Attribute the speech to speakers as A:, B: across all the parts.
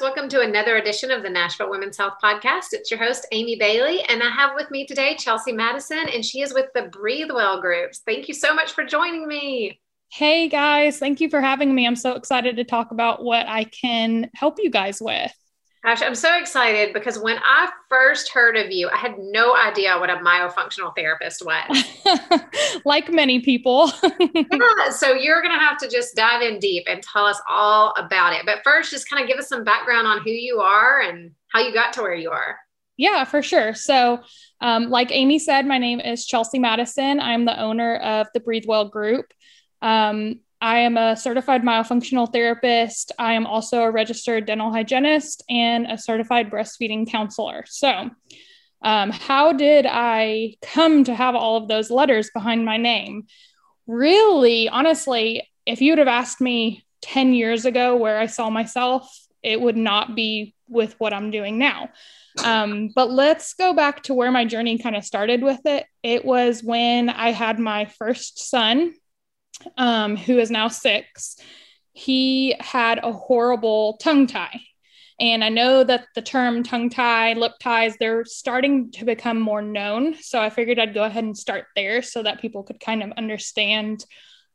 A: Welcome to another edition of the Nashville Women's Health Podcast. It's your host, Amy Bailey, and I have with me today Chelsea Madison, and she is with the Breathe Well groups. Thank you so much for joining me.
B: Hey guys, thank you for having me. I'm so excited to talk about what I can help you guys with.
A: Gosh, I'm so excited because when I first heard of you, I had no idea what a myofunctional therapist was.
B: like many people.
A: yeah, so you're going to have to just dive in deep and tell us all about it. But first, just kind of give us some background on who you are and how you got to where you are.
B: Yeah, for sure. So, um, like Amy said, my name is Chelsea Madison. I'm the owner of the Breathe Well Group. Um, I am a certified myofunctional therapist. I am also a registered dental hygienist and a certified breastfeeding counselor. So, um, how did I come to have all of those letters behind my name? Really, honestly, if you would have asked me 10 years ago where I saw myself, it would not be with what I'm doing now. Um, but let's go back to where my journey kind of started with it. It was when I had my first son, um, who is now six, he had a horrible tongue tie. And I know that the term tongue tie, lip ties, they're starting to become more known. So I figured I'd go ahead and start there so that people could kind of understand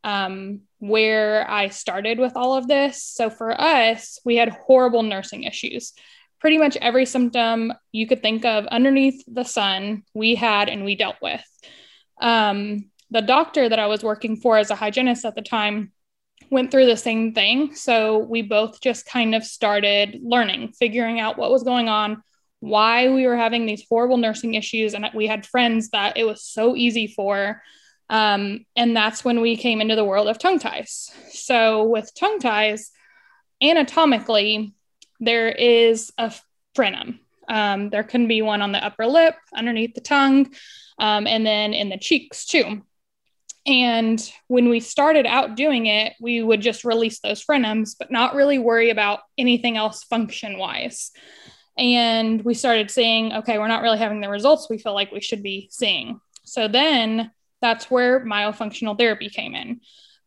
B: um, where I started with all of this. So for us, we had horrible nursing issues. Pretty much every symptom you could think of underneath the sun, we had and we dealt with. Um, the doctor that I was working for as a hygienist at the time went through the same thing. So we both just kind of started learning, figuring out what was going on, why we were having these horrible nursing issues. And we had friends that it was so easy for. Um, and that's when we came into the world of tongue ties. So with tongue ties, anatomically, there is a frenum. Um, there can be one on the upper lip, underneath the tongue, um, and then in the cheeks too. And when we started out doing it, we would just release those frenums, but not really worry about anything else function wise. And we started seeing, okay, we're not really having the results we feel like we should be seeing. So then that's where myofunctional therapy came in.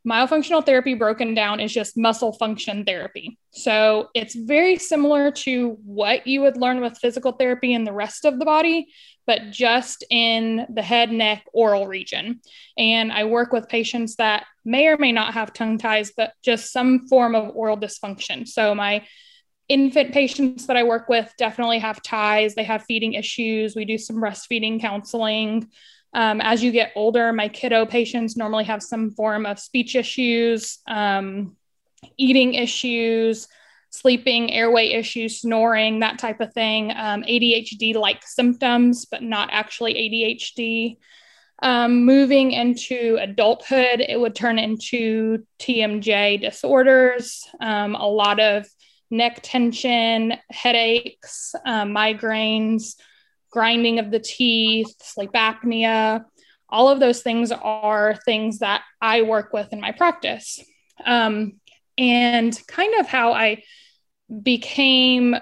B: Myofunctional therapy broken down is just muscle function therapy. So it's very similar to what you would learn with physical therapy in the rest of the body, but just in the head, neck, oral region. And I work with patients that may or may not have tongue ties, but just some form of oral dysfunction. So my infant patients that I work with definitely have ties, they have feeding issues. We do some breastfeeding counseling. Um, as you get older, my kiddo patients normally have some form of speech issues, um, eating issues, sleeping, airway issues, snoring, that type of thing, um, ADHD like symptoms, but not actually ADHD. Um, moving into adulthood, it would turn into TMJ disorders, um, a lot of neck tension, headaches, um, migraines, grinding of the teeth, sleep apnea. All of those things are things that I work with in my practice. Um, and kind of how I became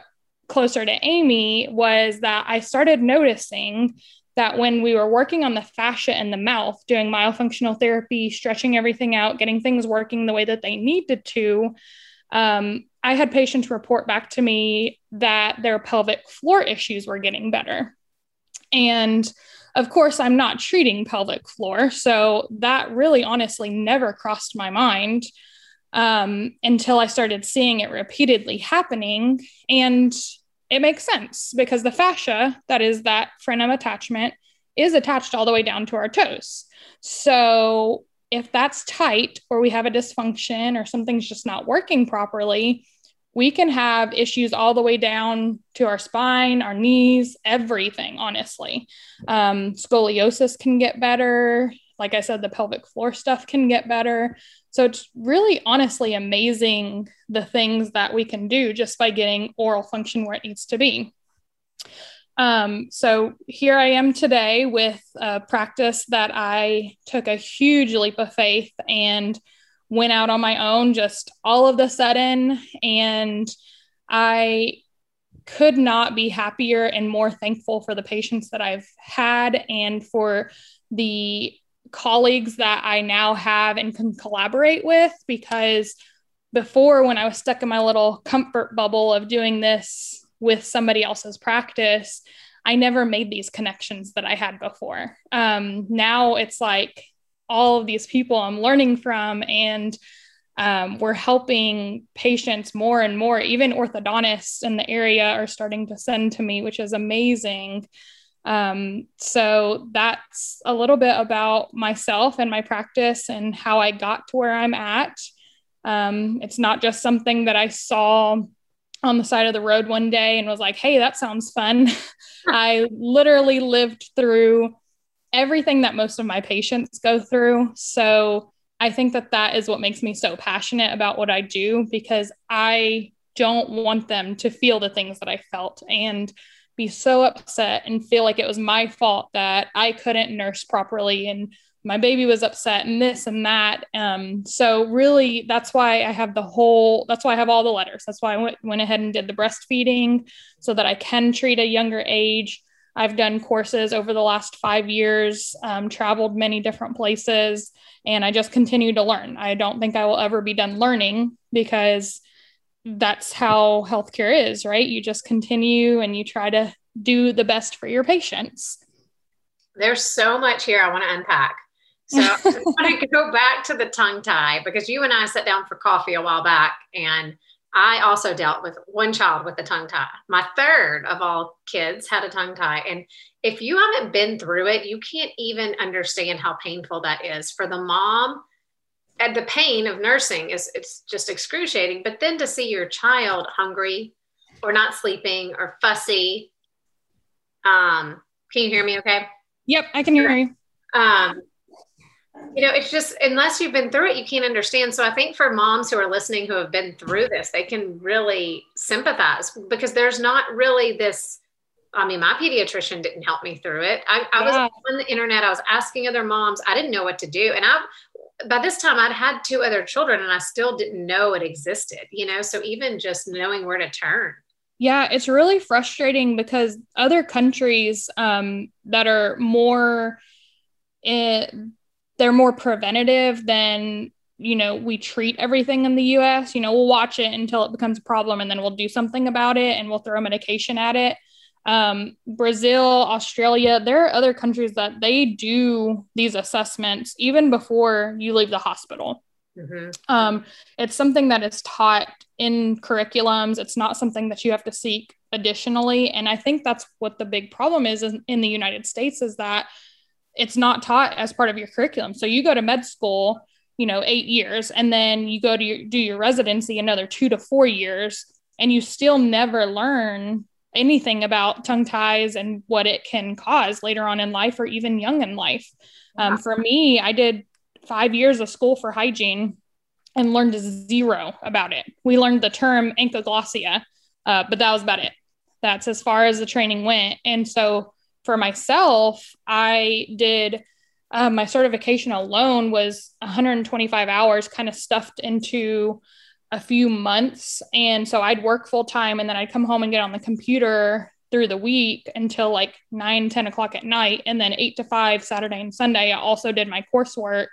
B: closer to Amy was that I started noticing that when we were working on the fascia in the mouth, doing myofunctional therapy, stretching everything out, getting things working the way that they needed to, um, I had patients report back to me that their pelvic floor issues were getting better. And of course, I'm not treating pelvic floor. So that really honestly never crossed my mind um, until I started seeing it repeatedly happening. And it makes sense because the fascia, that is that frenum attachment, is attached all the way down to our toes. So if that's tight or we have a dysfunction or something's just not working properly, we can have issues all the way down to our spine, our knees, everything, honestly. Um, scoliosis can get better, like I said, the pelvic floor stuff can get better. So it's really honestly amazing the things that we can do just by getting oral function where it needs to be. Um, so here I am today with a practice that I took a huge leap of faith and went out on my own just all of the sudden. And I could not be happier and more thankful for the patients that I've had and for the colleagues that I now have and can collaborate with because before when I was stuck in my little comfort bubble of doing this with somebody else's practice, I never made these connections that I had before. Um, now it's like all of these people I'm learning from, and um, we're helping patients more and more. Even orthodontists in the area are starting to send to me, which is amazing. Um, so that's a little bit about myself and my practice and how I got to where I'm at. Um, it's not just something that I saw on the side of the road one day and was like, hey, that sounds fun. I literally lived through everything that most of my patients go through. So I think that that is what makes me so passionate about what I do because I don't want them to feel the things that I felt and be so upset and feel like it was my fault that I couldn't nurse properly and my baby was upset and this and that. Um, so really, that's why I have the whole. That's why I have all the letters. That's why I went, went ahead and did the breastfeeding so that I can treat a younger age. I've done courses over the last five years, um, traveled many different places, and I just continue to learn. I don't think I will ever be done learning because that's how healthcare is, right? You just continue and you try to do the best for your patients.
A: There's so much here I want to unpack. So I want to go back to the tongue tie because you and I sat down for coffee a while back, and I also dealt with one child with a tongue tie. My third of all kids had a tongue tie. And if you haven't been through it, you can't even understand how painful that is for the mom. And the pain of nursing is it's just excruciating. But then to see your child hungry or not sleeping or fussy. Um, can you hear me okay?
B: Yep, I can hear you.
A: Um, you know it's just unless you've been through it you can't understand. So i think for moms who are listening who have been through this they can really sympathize because there's not really this i mean my pediatrician didn't help me through it. I, I was on the internet. I was asking other moms. I didn't know what to do. And i by this time i'd had two other children and i still didn't know it existed you know? So even just knowing where to turn.
B: Yeah, it's really frustrating because other countries um, that are more in, they're more preventative than you know we treat everything in the US you know we'll watch it until it becomes a problem and then we'll do something about it and we'll throw medication at it um, Brazil, Australia, there are other countries that they do these assessments even before you leave the hospital. Mm-hmm. Um, it's something that is taught in curriculums. It's not something that you have to seek additionally. And I think that's what the big problem is in the United States is that it's not taught as part of your curriculum. So you go to med school, you know, eight years, and then you go to your, do your residency another two to four years, and you still never learn anything about tongue ties and what it can cause later on in life or even young in life. Um, for me, I did five years of school for hygiene and learned zero about it. We learned the term ankyloglossia, uh, but that was about it. That's as far as the training went. And so for myself, I did uh, my certification alone was 125 hours, kind of stuffed into a few months. And so I'd work full time and then I'd come home and get on the computer through the week until like 9, 10 o'clock at night. And then 8 to 5 Saturday and Sunday, I also did my coursework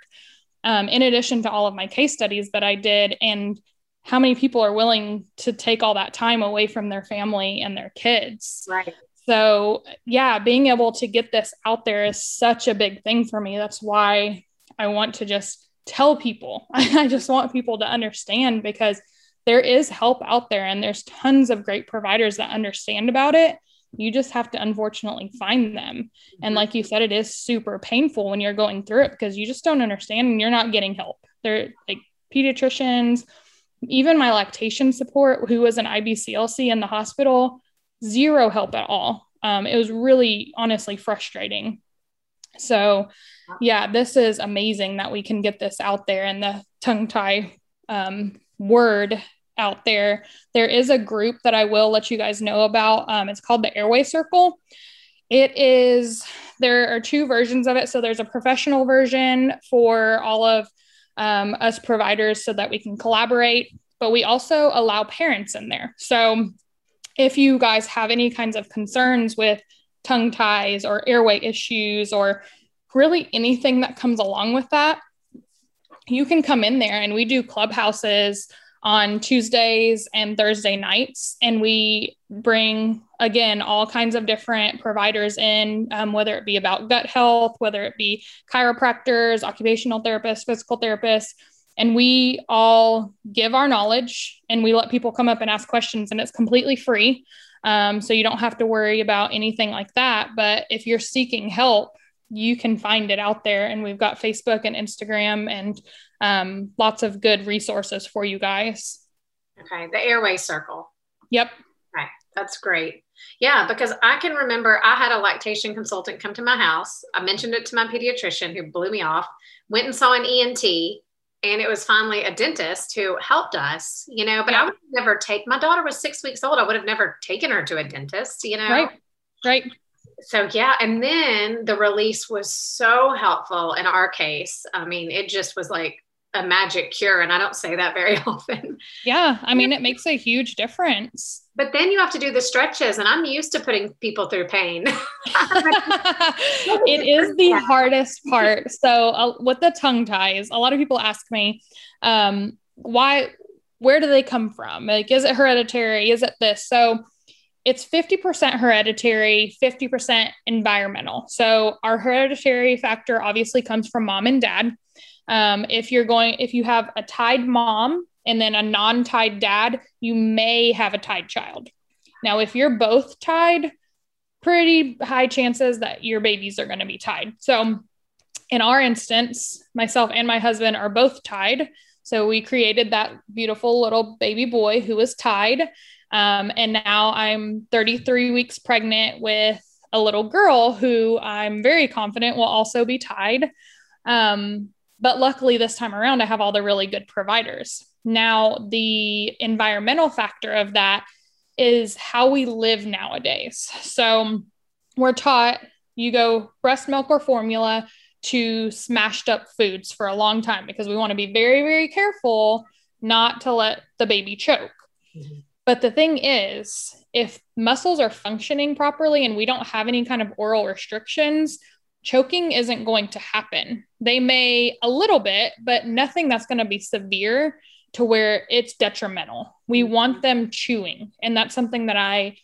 B: um, in addition to all of my case studies that I did. And how many people are willing to take all that time away from their family and their kids?
A: Right.
B: So, yeah, being able to get this out there is such a big thing for me. That's why I want to just tell people. I just want people to understand because there is help out there and there's tons of great providers that understand about it. You just have to unfortunately find them. And like you said, it is super painful when you're going through it because you just don't understand and you're not getting help. They're like pediatricians, even my lactation support, who was an IBCLC in the hospital, zero help at all. Um, it was really honestly frustrating. So, yeah, this is amazing that we can get this out there and the tongue tie um, word out there. There is a group that I will let you guys know about. Um, it's called the Airway Circle. It is, there are two versions of it. So there's a professional version for all of um, us providers so that we can collaborate, but we also allow parents in there. So if you guys have any kinds of concerns with tongue ties or airway issues or really anything that comes along with that, you can come in there and we do clubhouses on Tuesdays and Thursday nights. And we bring, again, all kinds of different providers in, um, whether it be about gut health, whether it be chiropractors, occupational therapists, physical therapists. And we all give our knowledge and we let people come up and ask questions, and it's completely free. Um, so you don't have to worry about anything like that. But if you're seeking help, you can find it out there. And we've got Facebook and Instagram and um, lots of good resources for you guys.
A: Okay. The airway circle.
B: Yep.
A: Okay. That's great. Yeah, because I can remember I had a lactation consultant come to my house. I mentioned it to my pediatrician who blew me off, went and saw an ENT, and it was finally a dentist who helped us, you know. But yeah. I would never take my daughter was six weeks old. I would have never taken her to a dentist, you know.
B: Right. Right
A: so yeah and then the release was so helpful in our case i mean it just was like a magic cure and i don't say that very often.
B: Yeah i mean it makes a huge difference.
A: But then you have to do the stretches and i'm used to putting people through pain.
B: It is the hardest part. So uh, with the tongue ties a lot of people ask me um, why where do they come from? Like is it hereditary? Is it this? So it's 50% hereditary, 50% environmental. So our hereditary factor obviously comes from mom and dad. Um, if you're going, if you have a tied mom and then a non tied dad, you may have a tied child. Now, if you're both tied, pretty high chances that your babies are going to be tied. So, in our instance, myself and my husband are both tied. So, we created that beautiful little baby boy who was tied. Um, and now I'm 33 weeks pregnant with a little girl who I'm very confident will also be tied. Um, but luckily, this time around, I have all the really good providers. Now, the environmental factor of that is how we live nowadays. So, we're taught you go breast milk or formula to smashed up foods for a long time because we want to be very, very careful not to let the baby choke. Mm-hmm. But the thing is, if muscles are functioning properly and we don't have any kind of oral restrictions, choking isn't going to happen. They may a little bit, but nothing that's going to be severe to where it's detrimental. We want them chewing. And that's something that I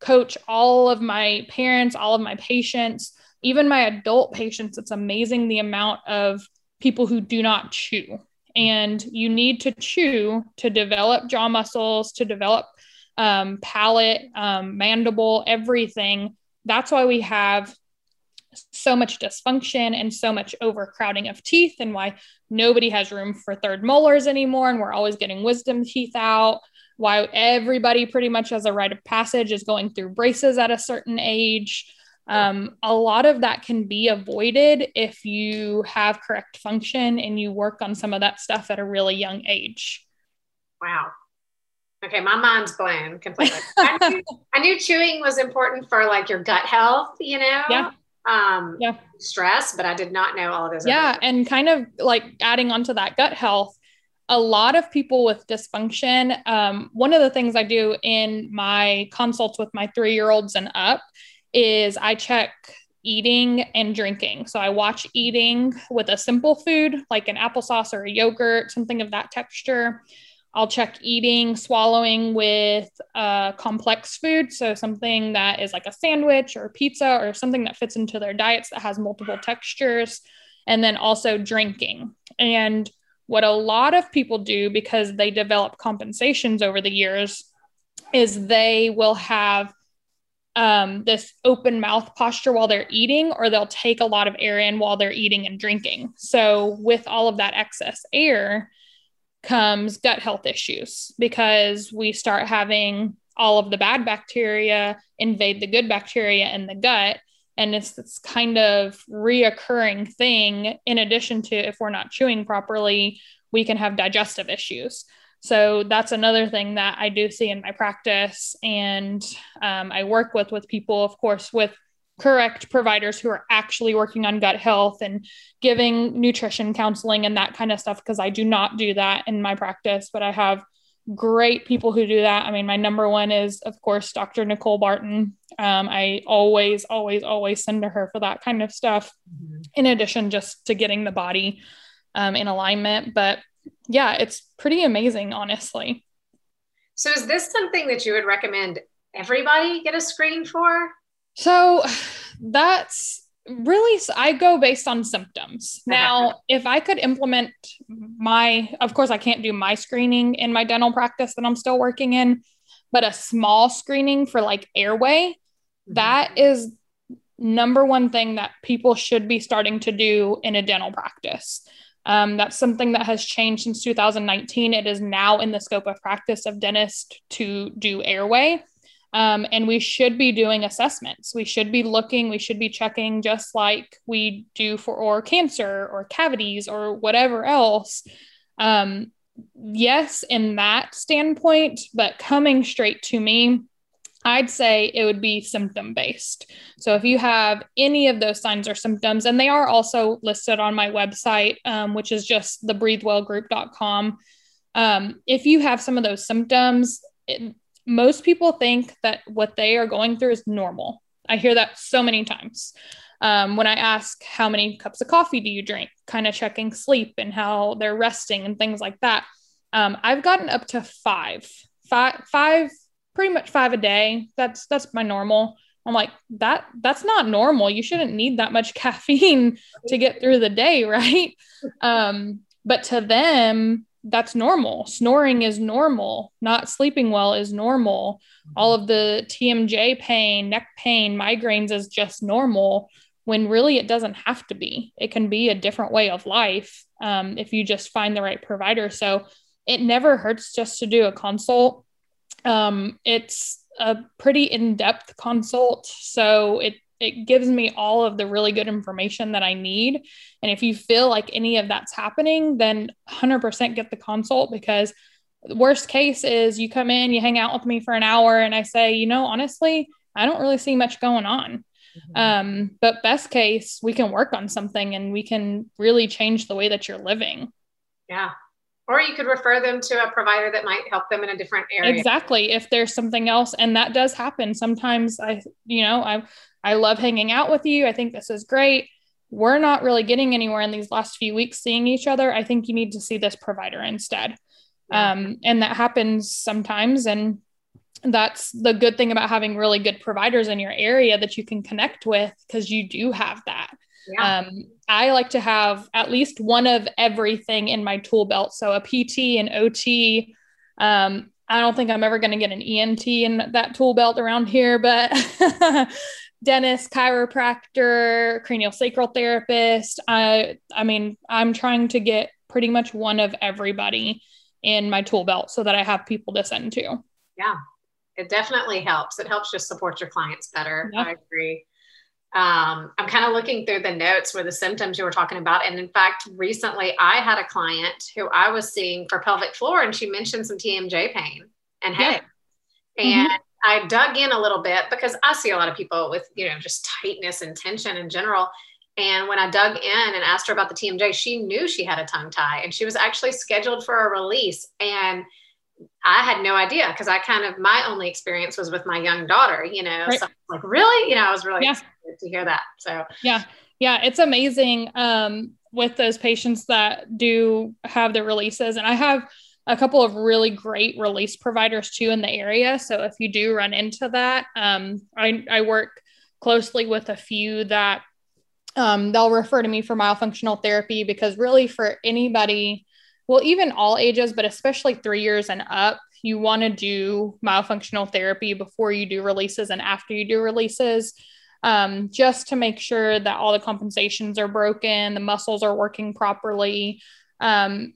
B: coach all of my parents, all of my patients, even my adult patients. It's amazing the amount of people who do not chew and you need to chew to develop jaw muscles, to develop um, palate, um, mandible, everything. That's why we have so much dysfunction and so much overcrowding of teeth, and why nobody has room for third molars anymore. And we're always getting wisdom teeth out. Why everybody pretty much has a rite of passage is going through braces at a certain age. Um, a lot of that can be avoided if you have correct function and you work on some of that stuff at a really young age.
A: Wow. Okay, my mind's blown completely. I, knew, I knew chewing was important for like your gut health, you know?
B: Yeah.
A: Um, yeah. stress, but I did not know all of this.
B: Yeah. And kind of like adding on to that gut health, a lot of people with dysfunction, um, one of the things I do in my consults with my three year olds and up is I check eating and drinking. So I watch eating with a simple food like an applesauce or a yogurt, something of that texture. I'll check eating, swallowing with a complex food. So something that is like a sandwich or pizza or something that fits into their diets that has multiple textures. And then also drinking. And what a lot of people do because they develop compensations over the years is they will have um, this open mouth posture while they're eating, or they'll take a lot of air in while they're eating and drinking. So, with all of that excess air comes gut health issues because we start having all of the bad bacteria invade the good bacteria in the gut. And it's this kind of reoccurring thing, in addition to if we're not chewing properly, we can have digestive issues. So that's another thing that I do see in my practice. And um, I work with with people, of course, with correct providers who are actually working on gut health and giving nutrition counseling and that kind of stuff because I do not do that in my practice, but I have great people who do that. I mean, my number one is, of course, Dr. Nicole Barton. Um, I always, always, always send to her for that kind of stuff, mm-hmm. in addition just to getting the body um, in alignment. But yeah, it's pretty amazing, honestly.
A: So, is this something that you would recommend everybody get a screen for?
B: So that's really I go based on symptoms. Now, if I could implement my of course I can't do my screening in my dental practice that I'm still working in, but a small screening for like airway, mm-hmm. that is number one thing that people should be starting to do in a dental practice. Um, that's something that has changed since 2019. It is now in the scope of practice of dentists to do airway. Um, and we should be doing assessments. We should be looking, we should be checking just like we do for or cancer or cavities or whatever else. Um, yes, in that standpoint, but coming straight to me, I'd say it would be symptom based. So if you have any of those signs or symptoms, and they are also listed on my website, um, which is just the breathewellgroup.com. Um, if you have some of those symptoms, it, most people think that what they are going through is normal. I hear that so many times. Um, when I ask how many cups of coffee do you drink, kind of checking sleep and how they're resting and things like that. Um, I've gotten up to five, five, five, pretty much five a day. That's that's my normal. I'm like that. That's not normal. You shouldn't need that much caffeine to get through the day, right? Um, but to them, that's normal. Snoring is normal. Not sleeping well is normal. All of the TMJ pain, neck pain, migraines is just normal when really it doesn't have to be. It can be a different way of life um, if you just find the right provider. So it never hurts just to do a consult. Um, it's a pretty in depth consult. So it it gives me all of the really good information that I need. And if you feel like any of that's happening, then 100% get the consult because the worst case is you come in, you hang out with me for an hour, and I say, you know, honestly, I don't really see much going on. Mm-hmm. Um, but best case, we can work on something and we can really change the way that you're living.
A: Yeah. Or you could refer them to a provider that might help them in a different area.
B: Exactly. If there's something else, and that does happen. Sometimes I, you know, I I love hanging out with you. I think this is great. We're not really getting anywhere in these last few weeks seeing each other. I think you need to see this provider instead. Um, and that happens sometimes. And that's the good thing about having really good providers in your area that you can connect with because you do have that. Yeah. Um, I like to have at least one of everything in my tool belt. So a PT and OT. Um, I don't think I'm ever going to get an ENT in that tool belt around here, but dentist, chiropractor, cranial sacral therapist. I I mean, I'm trying to get pretty much one of everybody in my tool belt so that I have people to send to.
A: Yeah. It definitely helps. It helps just support your clients better. Yeah. I agree. Um, I'm kind of looking through the notes where the symptoms you were talking about. And in fact, recently I had a client who I was seeing for pelvic floor and she mentioned some TMJ pain and headache. Yeah. And mm-hmm. I dug in a little bit because I see a lot of people with, you know, just tightness and tension in general. And when I dug in and asked her about the TMJ, she knew she had a tongue tie and she was actually scheduled for a release. And I had no idea because I kind of, my only experience was with my young daughter, you know, right. so like, really? You know, I was really yeah. excited to hear that. So,
B: yeah. Yeah. It's amazing um, with those patients that do have their releases. And I have, a couple of really great release providers too in the area. So if you do run into that, um, I, I work closely with a few that um, they'll refer to me for myofunctional therapy because really for anybody, well, even all ages, but especially three years and up, you want to do myofunctional therapy before you do releases and after you do releases. Um, just to make sure that all the compensations are broken, the muscles are working properly. Um,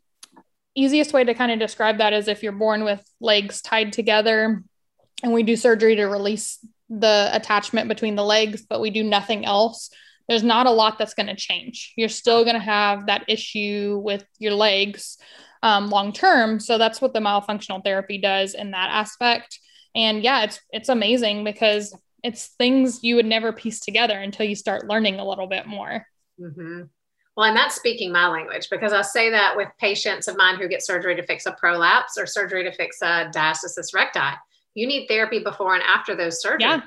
B: easiest way to kind of describe that is if you're born with legs tied together and we do surgery to release the attachment between the legs, but we do nothing else, there's not a lot that's going to change. You're still going to have that issue with your legs um, long term. So that's what the myofunctional therapy does in that aspect. And yeah, it's it's amazing because it's things you would never piece together until you start learning a little bit more.
A: Mm-hmm. Well, and that's speaking my language because I say that with patients of mine who get surgery to fix a prolapse or surgery to fix a diastasis recti. You need therapy before and after those surgeries.
B: Yeah.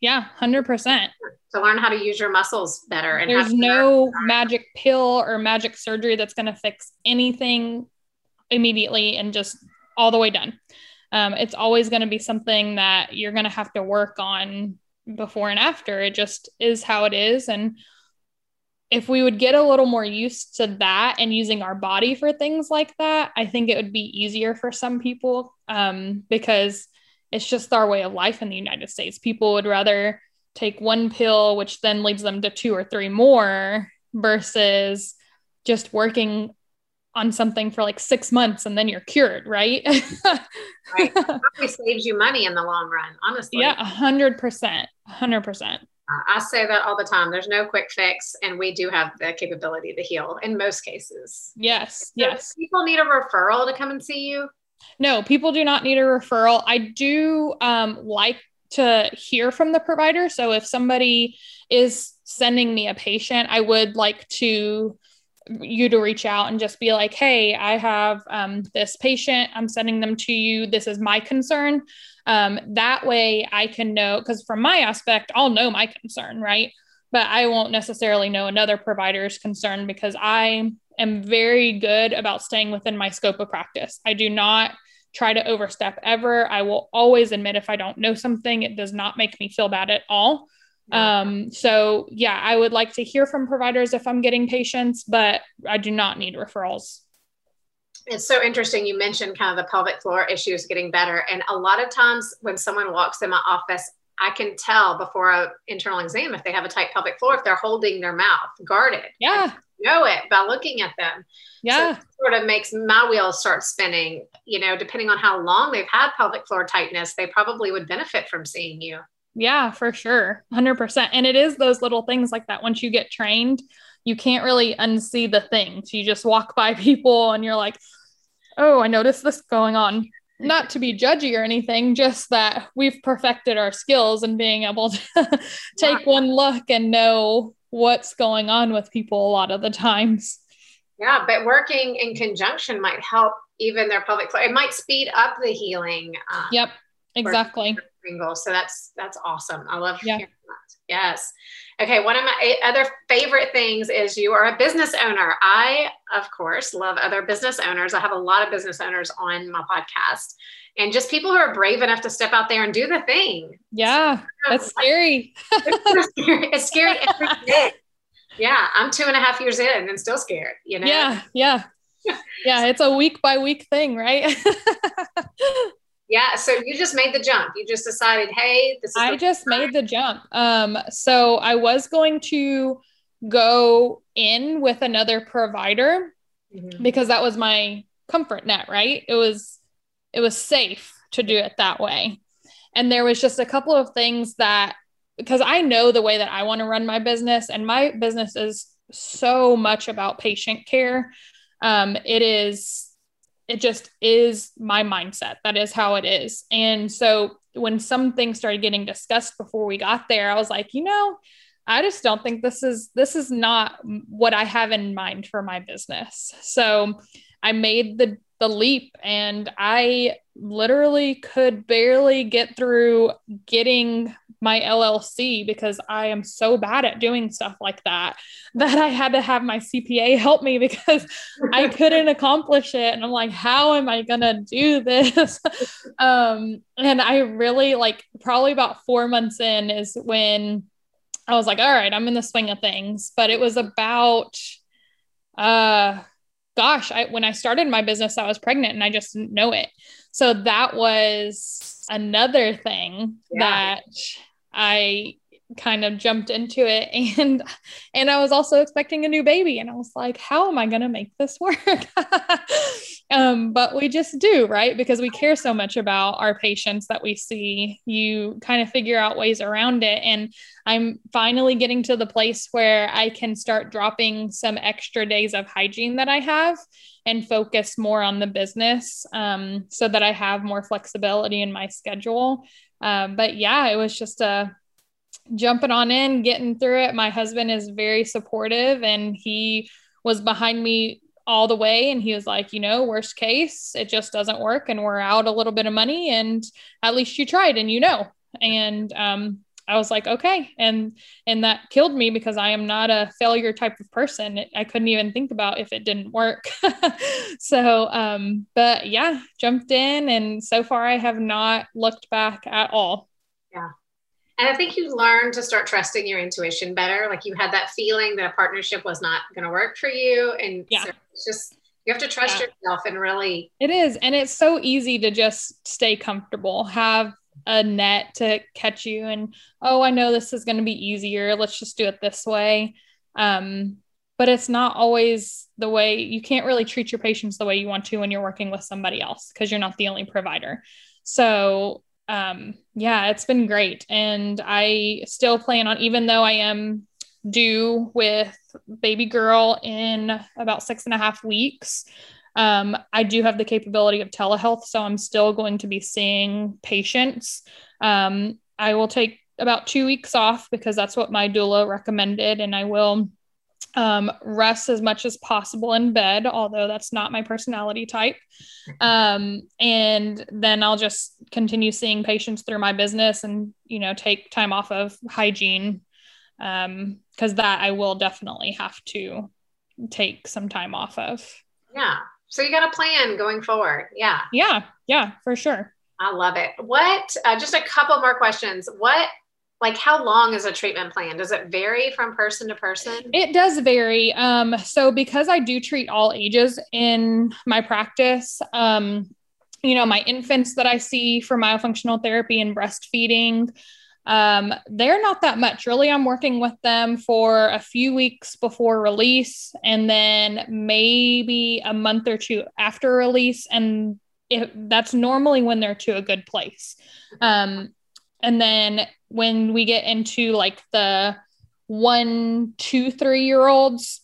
B: Yeah, 100%.
A: To learn how to use your muscles better.
B: And There's no magic pill or magic surgery that's going to fix anything immediately and just all the way done. Um, it's always going to be something that you're going to have to work on before and after. It just is how it is. And if we would get a little more used to that and using our body for things like that, I think it would be easier for some people um, because it's just our way of life in the United States. People would rather take one pill, which then leads them to two or three more, versus just working on something for like six months and then you're cured, right?
A: right. It probably saves you money in the long run, honestly.
B: Yeah, 100%. 100%.
A: I say that all the time. There's no quick fix, and we do have the capability to heal in most cases.
B: Yes,
A: so
B: yes.
A: People need a referral to come and see you.
B: No, people do not need a referral. I do um, like to hear from the provider. So if somebody is sending me a patient, I would like to you to reach out and just be like, hey, I have um, this patient. I'm sending them to you. This is my concern. Um, that way I can know, because from my aspect, I'll know my concern, right? But I won't necessarily know another provider's concern because I am very good about staying within my scope of practice. I do not try to overstep ever. I will always admit if I don't know something, it does not make me feel bad at all. Um, so yeah, I would like to hear from providers if I'm getting patients, but I do not need referrals.
A: It's so interesting. You mentioned kind of the pelvic floor issues getting better. And a lot of times when someone walks in my office, I can tell before an internal exam if they have a tight pelvic floor, if they're holding their mouth guarded.
B: Yeah.
A: know it by looking at them.
B: Yeah.
A: So sort of makes my wheels start spinning. You know, depending on how long they've had pelvic floor tightness, they probably would benefit from seeing you.
B: Yeah, for sure. 100%. And it is those little things like that. Once you get trained, you can't really unsee the things. You just walk by people and you're like, oh, I noticed this going on. Not to be judgy or anything, just that we've perfected our skills and being able to take one look and know what's going on with people a lot of the times.
A: Yeah, but working in conjunction might help even their pelvic floor. It might speed up the healing.
B: Um, yep, exactly.
A: So that's that's awesome. I love yeah. hearing that. Yes. Okay. One of my eh, other favorite things is you are a business owner. I, of course, love other business owners. I have a lot of business owners on my podcast and just people who are brave enough to step out there and do the thing.
B: Yeah. That's scary.
A: it's scary. It's scary every day. Yeah. I'm two and a half years in and still scared, you know?
B: Yeah. Yeah. yeah. It's a week by week thing, right?
A: Yeah. So you just made the jump. You just decided, hey, this is.
B: I just time. made the jump. Um, so I was going to go in with another provider mm-hmm. because that was my comfort net, right? It was it was safe to do it that way. And there was just a couple of things that because I know the way that I want to run my business, and my business is so much about patient care. Um, it is it just is my mindset. That is how it is. And so when some things started getting discussed before we got there, I was like, you know, I just don't think this is this is not what I have in mind for my business. So I made the the leap and I literally could barely get through getting my LLC because I am so bad at doing stuff like that that I had to have my CPA help me because I couldn't accomplish it. And I'm like, how am I going to do this? um, and I really like probably about four months in is when I was like, all right, I'm in the swing of things. But it was about, uh, gosh, I, when I started my business, I was pregnant and I just didn't know it. So that was another thing yeah. that I kind of jumped into it and and I was also expecting a new baby and I was like how am I going to make this work um but we just do, right? Because we care so much about our patients that we see. You kind of figure out ways around it. And I'm finally getting to the place where I can start dropping some extra days of hygiene that I have and focus more on the business um, so that I have more flexibility in my schedule. Um, but yeah, it was just a jumping on in, getting through it. My husband is very supportive and he was behind me all the way and he was like you know worst case it just doesn't work and we're out a little bit of money and at least you tried and you know. And um, i was like okay. And and that killed me because i am not a failure type of person. I couldn't even think about if it didn't work. So um but yeah jumped in and so far i have not looked back at all
A: and I think you learned to start trusting your intuition better. Like you had that feeling that a partnership was not going to work for you. And yeah. So it's just, you have to trust yeah. yourself and really.
B: It is. And it's so easy to just stay comfortable, have a net to catch you. And, oh, I know this is going to be easier. Let's just do it this way. Um, but it's not always the way you can't really treat your patients the way you want to when you're working with somebody else because you're not the only provider. So um, yeah, it's been great. And I still plan on, even though I am due with baby girl in about six and a half weeks, um, I do have the capability of telehealth. So I'm still going to be seeing patients. Um, I will take about two weeks off because that's what my doula recommended. And I will um, rest as much as possible in bed, although that's not my personality type. Um, and then I'll just continue seeing patients through my business and, you know, take time off of hygiene because um, that I will definitely have to take some time off of.
A: Yeah. So you got a plan going forward. Yeah.
B: Yeah. Yeah, for sure.
A: I love it. What, uh, just a couple more questions. What like how long is a treatment plan does it vary from person to person
B: it does vary um, so because i do treat all ages in my practice um, you know my infants that i see for myofunctional therapy and breastfeeding um, they're not that much. Really i'm working with them for a few weeks before release and then maybe a month or two after release. And that's normally when they're to a good place. Um, and then when we get into like the one, two, three year olds,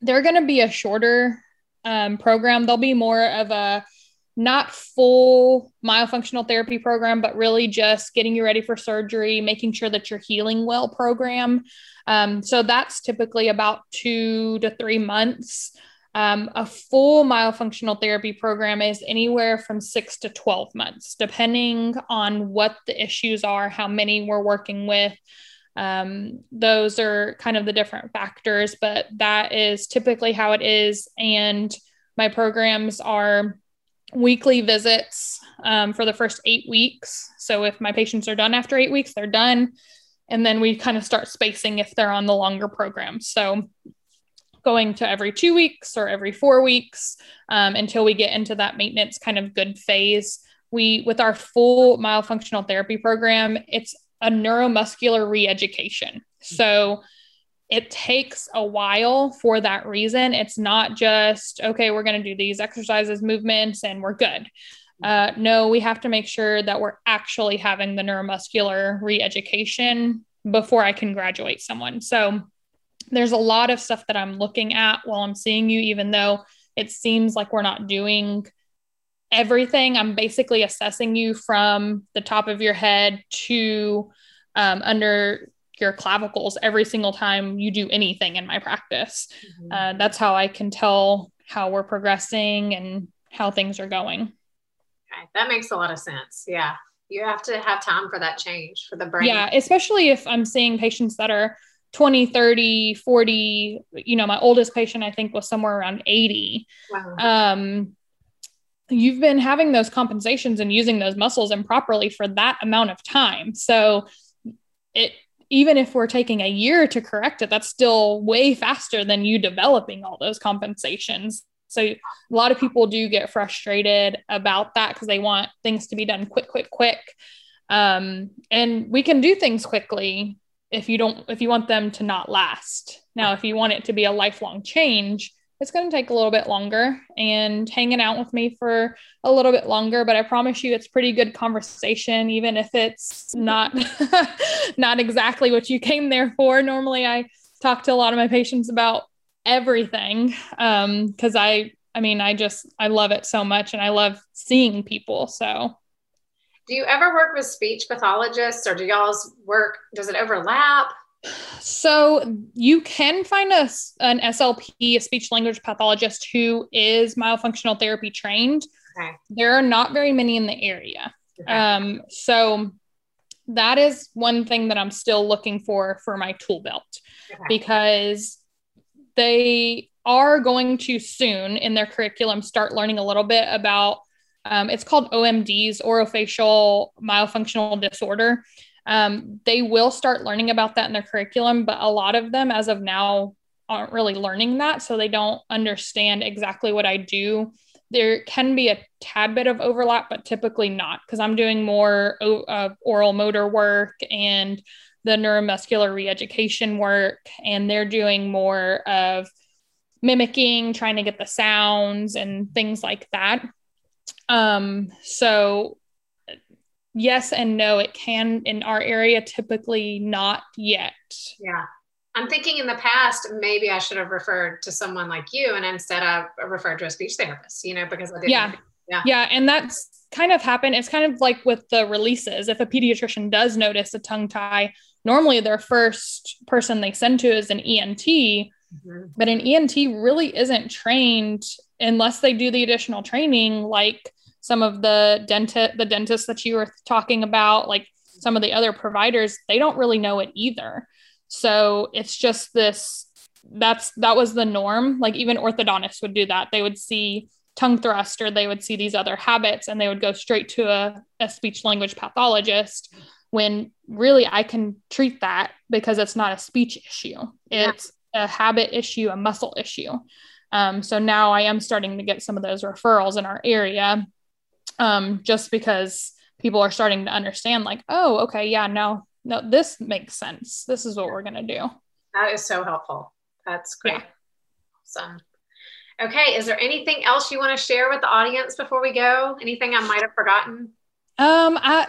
B: they're going to be a shorter um, program. They'll be more of a not full myofunctional therapy program, but really just getting you ready for surgery, making sure that you're healing well program. Um, so that's typically about two to three months. Um, a full myofunctional therapy program is anywhere from six to 12 months, depending on what the issues are, how many we're working with. Um, those are kind of the different factors, but that is typically how it is. And my programs are weekly visits um, for the first eight weeks. So if my patients are done after eight weeks, they're done. And then we kind of start spacing if they're on the longer program. So going to every two weeks or every four weeks um, until we get into that maintenance kind of good phase. We, with our full myofunctional therapy program, it's a neuromuscular re-education. So it takes a while for that reason. It's not just, okay, we're going to do these exercises, movements, and we're good. Uh, no, we have to make sure that we're actually having the neuromuscular re education before I can graduate someone. So there's a lot of stuff that I'm looking at while I'm seeing you, even though it seems like we're not doing everything. I'm basically assessing you from the top of your head to um, under your clavicles every single time you do anything in my practice. Mm-hmm. Uh, that's how I can tell how we're progressing and how things are going.
A: Okay, that makes a lot of sense. Yeah. You have to have time for that change for the brain.
B: Yeah, especially if I'm seeing patients that are 20 30 40 you know my oldest patient i think was somewhere around 80 wow. um you've been having those compensations and using those muscles improperly for that amount of time so it even if we're taking a year to correct it that's still way faster than you developing all those compensations. So a lot of people do get frustrated about that because they want things to be done quick quick quick. Um, and we can do things quickly if you don't if you want them to not last. Now if you want it to be a lifelong change it's going to take a little bit longer and hanging out with me for a little bit longer but i promise you it's pretty good conversation even if it's not not exactly what you came there for. Normally i talk to a lot of my patients about everything um because i i mean i just i love it so much and i love seeing people so.
A: Do you ever work with speech pathologists or do y'all's work does it overlap
B: so you can find a, an SLP, a speech language pathologist who is myofunctional therapy trained. Okay. There are not very many in the area. Okay. Um, so that is one thing that I'm still looking for for my tool belt okay. because they are going to soon in their curriculum start learning a little bit about um, it's called OMDs, orofacial myofunctional disorder. Um, they will start learning about that in their curriculum, but a lot of them, as of now, aren't really learning that. So they don't understand exactly what I do. There can be a tad bit of overlap, but typically not because I'm doing more uh, oral motor work and the neuromuscular reeducation work, and they're doing more of mimicking, trying to get the sounds and things like that. Um, so yes and no. It can in our area, typically not yet.
A: Yeah. I'm thinking in the past, maybe I should have referred to someone like you and instead of referred to a speech therapist, you know, because I didn't.
B: Yeah. Yeah. Yeah. And that's kind of happened. It's kind of like with the releases. If a pediatrician does notice a tongue tie, normally their first person they send to is an ENT. Mm-hmm. But an ENT really isn't trained unless they do the additional training, like some of the dentist the dentists that you were talking about like some of the other providers they don't really know it either. So it's just this that's that was the norm. Like even orthodontists would do that. They would see tongue thrust or they would see these other habits and they would go straight to a, a speech language pathologist when really i can treat that because it's not a speech issue. It's yeah. a habit issue a muscle issue. Um, so now i am starting to get some of those referrals in our area um, just because people are starting to understand like oh okay yeah no, no this makes sense. This is what we're going to do.
A: That is so helpful. That's great. Yeah. awesome. Okay is there anything else you want to share with the audience before we go? Anything i might have forgotten?
B: Um i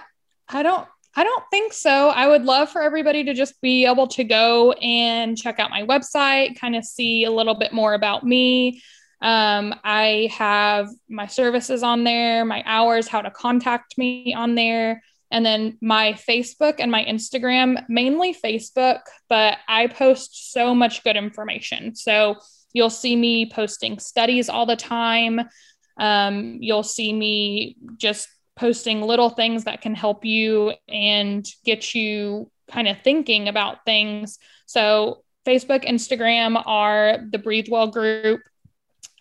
B: i don't I don't think so. I would love for everybody to just be able to go and check out my website, kind of see a little bit more about me. Um, I have my services on there, my hours, how to contact me on there, and then my Facebook and my Instagram, mainly Facebook, but I post so much good information. So you'll see me posting studies all the time. Um, you'll see me just posting little things that can help you and get you kind of thinking about things. So Facebook, Instagram are the Breathe Well group.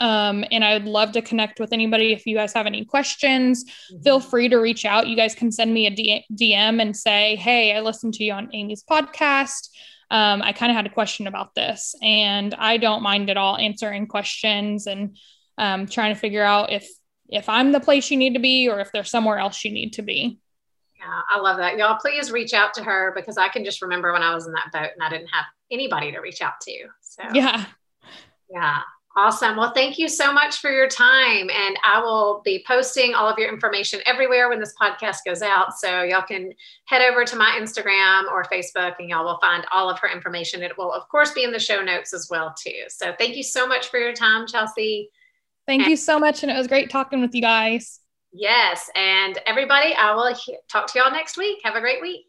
B: Um, and I would love to connect with anybody. If you guys have any questions, mm-hmm. feel free to reach out. You guys can send me a D- DM and say, Hey, I listened to you on Amy's podcast. Um, I kind of had a question about this, and I don't mind at all answering questions and um, trying to figure out if if I'm the place you need to be or if there's somewhere else you need to be.
A: Yeah, I love that. Y'all, please reach out to her because I can just remember when I was in that boat and I didn't have anybody to reach out to. So
B: yeah,
A: yeah. Awesome. Well, thank you so much for your time. And I will be posting all of your information everywhere when this podcast goes out. So y'all can head over to my Instagram or Facebook and y'all will find all of her information. It will, of course, be in the show notes as well, too. So thank you so much for your time, Chelsea.
B: Thank and- you so much. And it was great talking with you guys.
A: Yes. And everybody, I will he- talk to y'all next week. Have a great week.